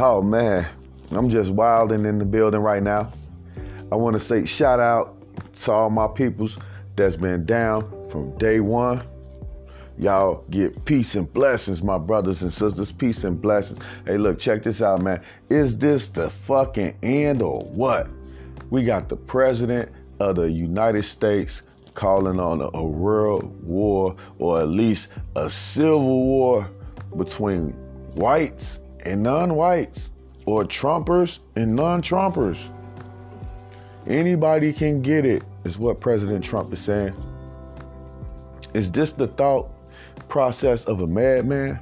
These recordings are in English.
Oh man, I'm just wilding in the building right now. I want to say shout out to all my peoples that's been down from day one. Y'all get peace and blessings, my brothers and sisters. Peace and blessings. Hey, look, check this out, man. Is this the fucking end or what? We got the president of the United States calling on a, a world war or at least a civil war between whites and non whites or Trumpers and non Trumpers. Anybody can get it, is what President Trump is saying. Is this the thought process of a madman?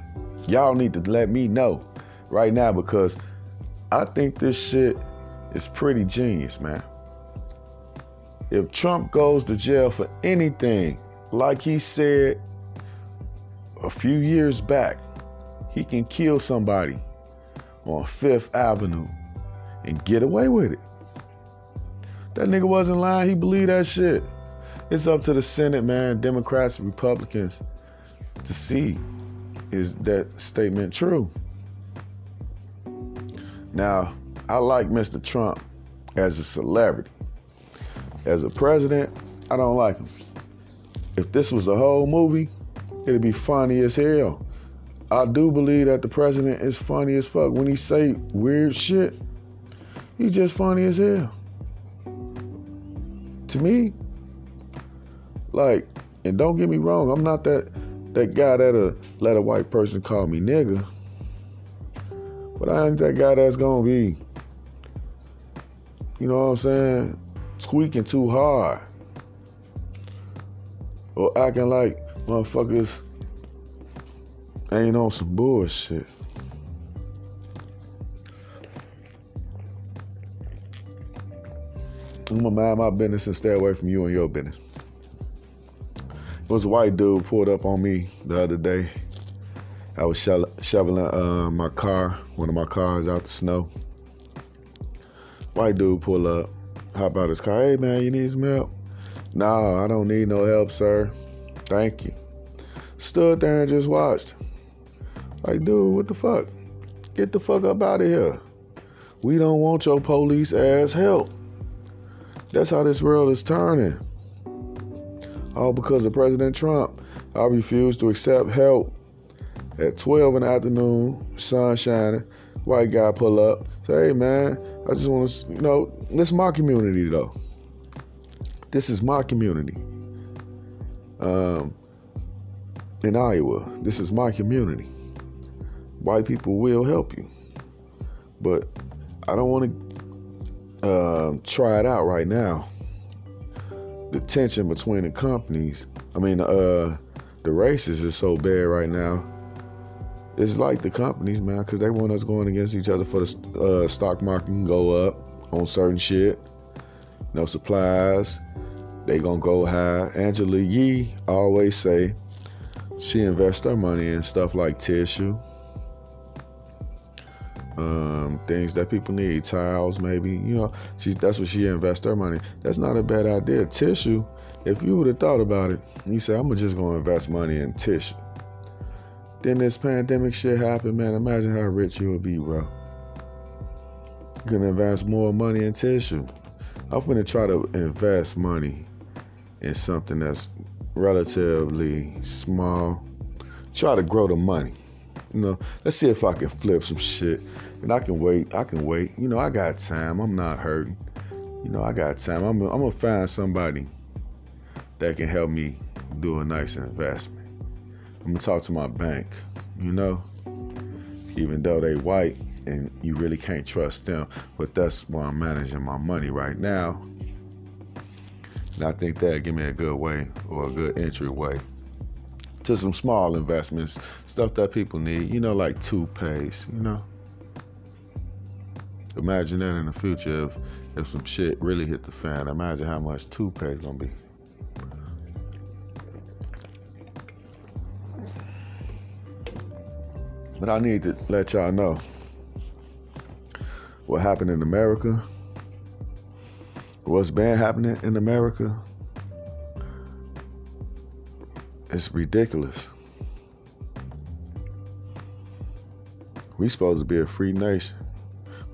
Y'all need to let me know right now because I think this shit is pretty genius, man. If Trump goes to jail for anything, like he said a few years back, he can kill somebody on Fifth Avenue and get away with it. That nigga wasn't lying. He believed that shit. It's up to the Senate, man, Democrats Republicans to see is that statement true. Now, I like Mr. Trump as a celebrity. As a president, I don't like him. If this was a whole movie, it'd be funny as hell. I do believe that the president is funny as fuck. When he say weird shit, he's just funny as hell to me, like, and don't get me wrong, I'm not that that guy that'll let a white person call me nigga. But I ain't that guy that's gonna be, you know what I'm saying, squeaking too hard. Or acting like motherfuckers ain't on some bullshit. I'm gonna mind my business and stay away from you and your business. It was a white dude pulled up on me the other day. I was shoveling uh, my car, one of my cars out the snow. White dude pull up, hop out his car. Hey man, you need some help? No, I don't need no help, sir. Thank you. Stood there and just watched. Like, dude, what the fuck? Get the fuck up out of here. We don't want your police ass help. That's how this world is turning. All because of President Trump. I refuse to accept help. At 12 in the afternoon, sun shining, white guy pull up. Say, hey man, I just want to, you know, this is my community though. This is my community. Um, in Iowa, this is my community. White people will help you, but I don't want to uh, try it out right now. The tension between the companies, I mean, uh, the races is so bad right now. It's like the companies, man, because they want us going against each other for the uh, stock market can go up on certain shit. No supplies, they gonna go high. Angela Yee always say she invests her money in stuff like tissue, um, things that people need, tiles maybe. You know, she's that's what she invests her money. That's not a bad idea. Tissue. If you would have thought about it, you say I'm just gonna invest money in tissue. Then this pandemic shit happened, man. Imagine how rich you would be, bro. You can invest more money in tissue. I'm gonna try to invest money in something that's relatively small. Try to grow the money. You know, let's see if I can flip some shit. And I can wait. I can wait. You know, I got time. I'm not hurting. You know, I got time. I'm, I'm gonna find somebody that can help me do a nice investment. I'm gonna talk to my bank. You know, even though they white and you really can't trust them, but that's why I'm managing my money right now. And I think that give me a good way or a good entry way to some small investments, stuff that people need, you know, like toothpaste, you know. Imagine that in the future if, if some shit really hit the fan. Imagine how much toothpaste gonna be. But I need to let y'all know what happened in America, what's been happening in America it's ridiculous. We supposed to be a free nation.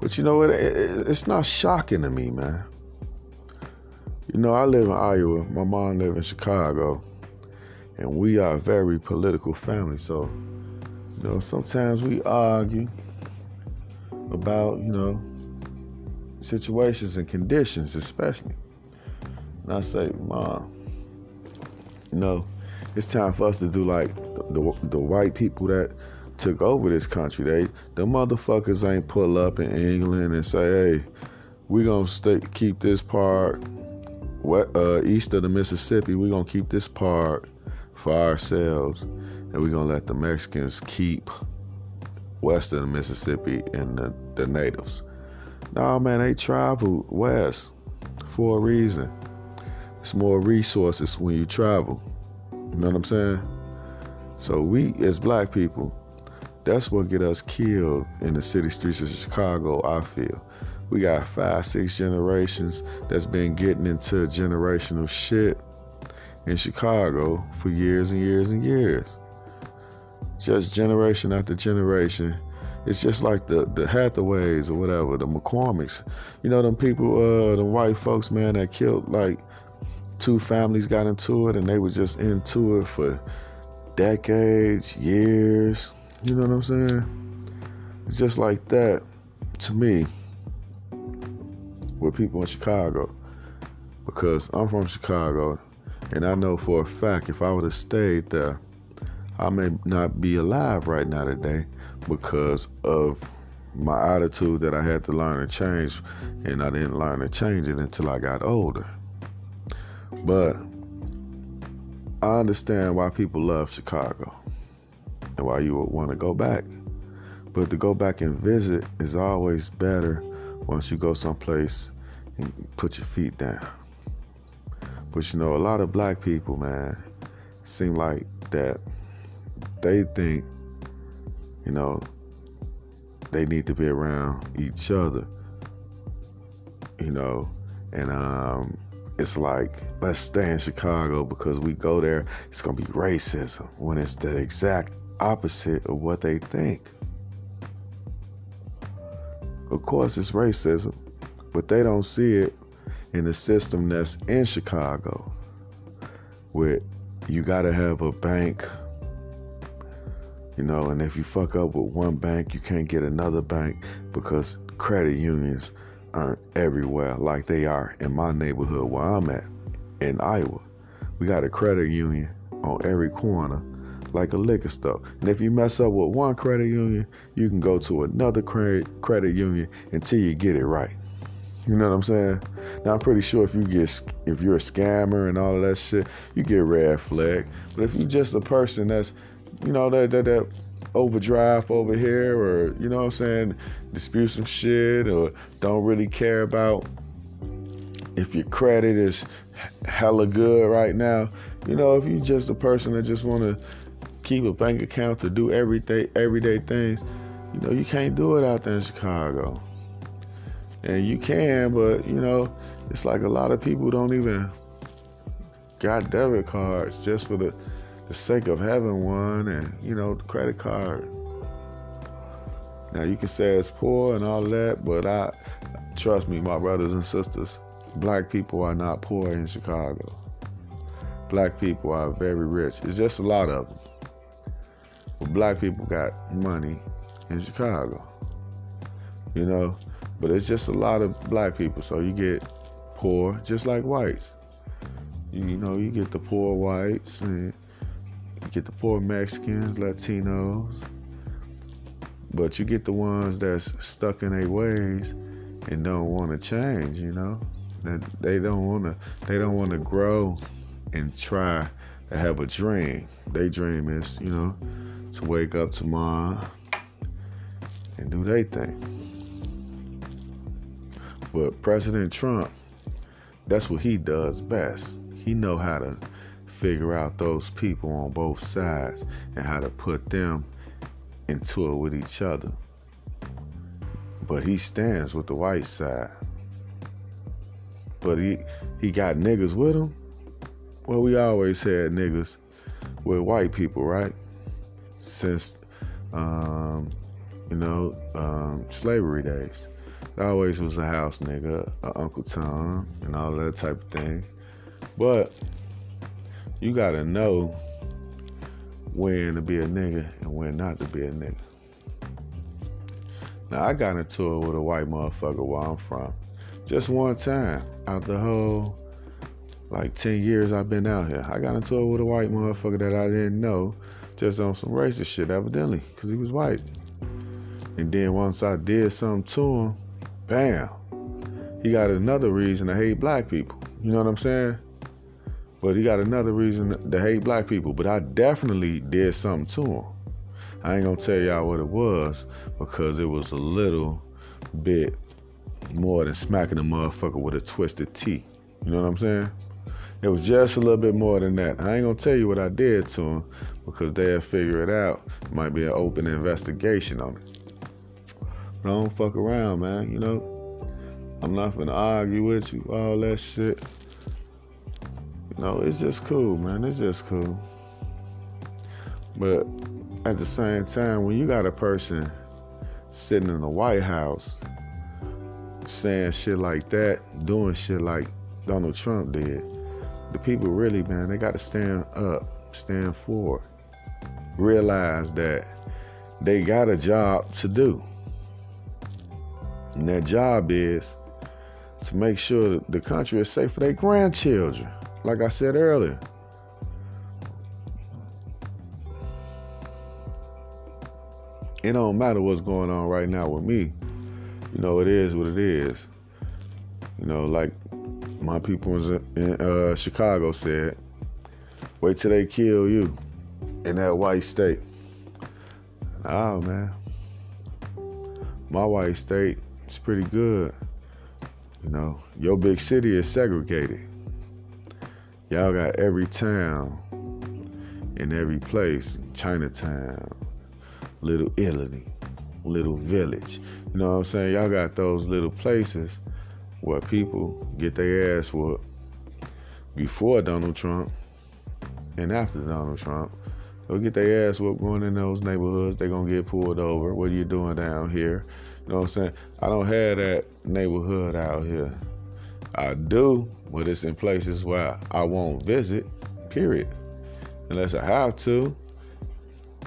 But you know what? It, it, it's not shocking to me, man. You know, I live in Iowa. My mom lives in Chicago, and we are a very political family. So, you know, sometimes we argue about, you know, situations and conditions, especially. And I say, Mom, you know, it's time for us to do like the, the, the white people that took over this country. They the motherfuckers ain't pull up in England and say, "Hey, we gonna stay keep this part uh, east of the Mississippi. We gonna keep this part for ourselves, and we gonna let the Mexicans keep west of the Mississippi and the, the natives." Nah, man, they traveled west for a reason. It's more resources when you travel. You know what I'm saying? So we as black people, that's what get us killed in the city streets of Chicago, I feel. We got five, six generations that's been getting into generational shit in Chicago for years and years and years. Just generation after generation. It's just like the the Hathaways or whatever, the McCormicks. You know them people, uh, the white folks, man, that killed like two families got into it and they was just into it for decades, years. You know what I'm saying? It's just like that to me with people in Chicago. Because I'm from Chicago and I know for a fact if I would have stayed there, I may not be alive right now today because of my attitude that I had to learn to change and I didn't learn to change it until I got older. But I understand why people love Chicago and why you would want to go back. But to go back and visit is always better once you go someplace and put your feet down. But you know, a lot of black people, man, seem like that they think, you know, they need to be around each other, you know, and um, it's like let's stay in Chicago because we go there, it's gonna be racism when it's the exact opposite of what they think. Of course, it's racism, but they don't see it in the system that's in Chicago, where you gotta have a bank, you know, and if you fuck up with one bank, you can't get another bank because credit unions aren't everywhere like they are in my neighborhood where I'm at in Iowa. We got a credit union on every corner like a liquor store. And if you mess up with one credit union, you can go to another credit credit union until you get it right. You know what I'm saying? Now I'm pretty sure if you get if you're a scammer and all that shit, you get red flag. But if you're just a person that's, you know, that that that overdraft over here or you know what I'm saying, dispute some shit or don't really care about if your credit is hella good right now. You know, if you're just a person that just want to keep a bank account to do everyday everyday things, you know, you can't do it out there in Chicago. And you can, but you know, it's like a lot of people don't even got debit cards just for the the sake of having one and you know, credit card. Now you can say it's poor and all that, but I trust me, my brothers and sisters, black people are not poor in Chicago. Black people are very rich. It's just a lot of them. But black people got money in Chicago. You know, but it's just a lot of black people. So you get poor just like whites. You, know, you get the poor whites and you get the poor Mexicans, Latinos. But you get the ones that's stuck in their ways and don't want to change, you know? That they don't want to they don't want to grow and try to have a dream. Their dream is, you know, to wake up tomorrow and do their thing. But President Trump, that's what he does best. He know how to figure out those people on both sides and how to put them into it with each other. But he stands with the white side. But he he got niggas with him. Well, we always had niggas with white people, right? Since um, you know um, slavery days. I always was a house nigga, a Uncle Tom, and all that type of thing. But you gotta know when to be a nigga and when not to be a nigga. Now I got into it with a white motherfucker where I'm from. Just one time out the whole like 10 years I've been out here. I got into it with a white motherfucker that I didn't know just on some racist shit, evidently, because he was white. And then once I did something to him, bam, he got another reason to hate black people. You know what I'm saying? But he got another reason to hate black people. But I definitely did something to him. I ain't gonna tell y'all what it was because it was a little bit more than smacking a motherfucker with a Twisted Tea. You know what I'm saying? It was just a little bit more than that. I ain't gonna tell you what I did to him because they'll figure it out. Might be an open investigation on it. But I don't fuck around, man. You know, I'm not gonna argue with you, all that shit. You know, it's just cool, man. It's just cool. But at the same time, when you got a person sitting in the White House saying shit like that, doing shit like Donald Trump did, the people really, man, they got to stand up, stand forward, realize that they got a job to do. And that job is to make sure the country is safe for their grandchildren, like I said earlier. It don't matter what's going on right now with me. You know, it is what it is. You know, like my people in uh, Chicago said, wait till they kill you in that white state. Oh man, my white state is pretty good. You know, your big city is segregated. Y'all got every town in every place, Chinatown, Little Italy, Little Village. You know what I'm saying? Y'all got those little places where people get their ass whooped before Donald Trump and after Donald Trump. They'll get their ass whooped going in those neighborhoods. They're going to get pulled over. What are you doing down here? You know what I'm saying? I don't have that neighborhood out here. I do, but it's in places where I won't visit, period. Unless I have to.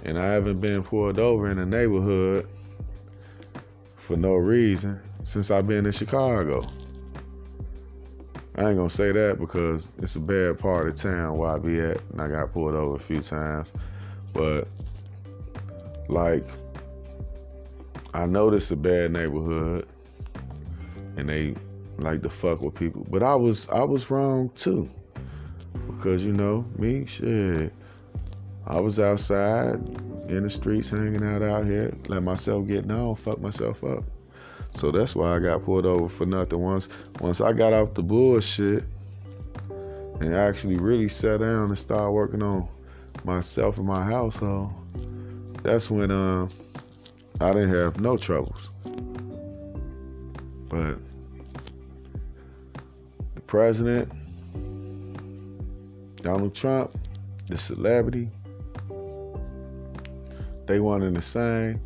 And I haven't been pulled over in a neighborhood for no reason since I've been in Chicago. I ain't gonna say that because it's a bad part of town where I be at, and I got pulled over a few times. But like, I know this a bad neighborhood, and they like to fuck with people. But I was I was wrong too, because you know me, shit. I was outside in the streets, hanging out out here, let myself get known, fuck myself up. So that's why I got pulled over for nothing. Once once I got off the bullshit and actually really sat down and started working on myself and my household, that's when uh, I didn't have no troubles. But the president, Donald Trump, the celebrity, they wanted the same.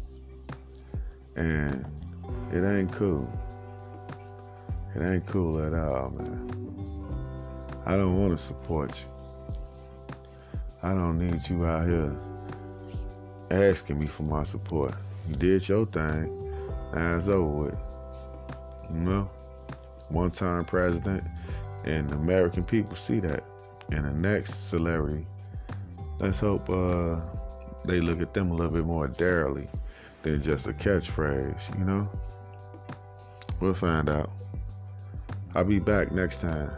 And it ain't cool. It ain't cool at all, man. I don't want to support you. I don't need you out here asking me for my support. You did your thing. Now it's over with. You know? One time president, and American people see that. And the next celebrity, let's hope uh, they look at them a little bit more darely than just a catchphrase, you know? We'll find out. I'll be back next time.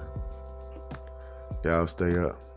Y'all stay up.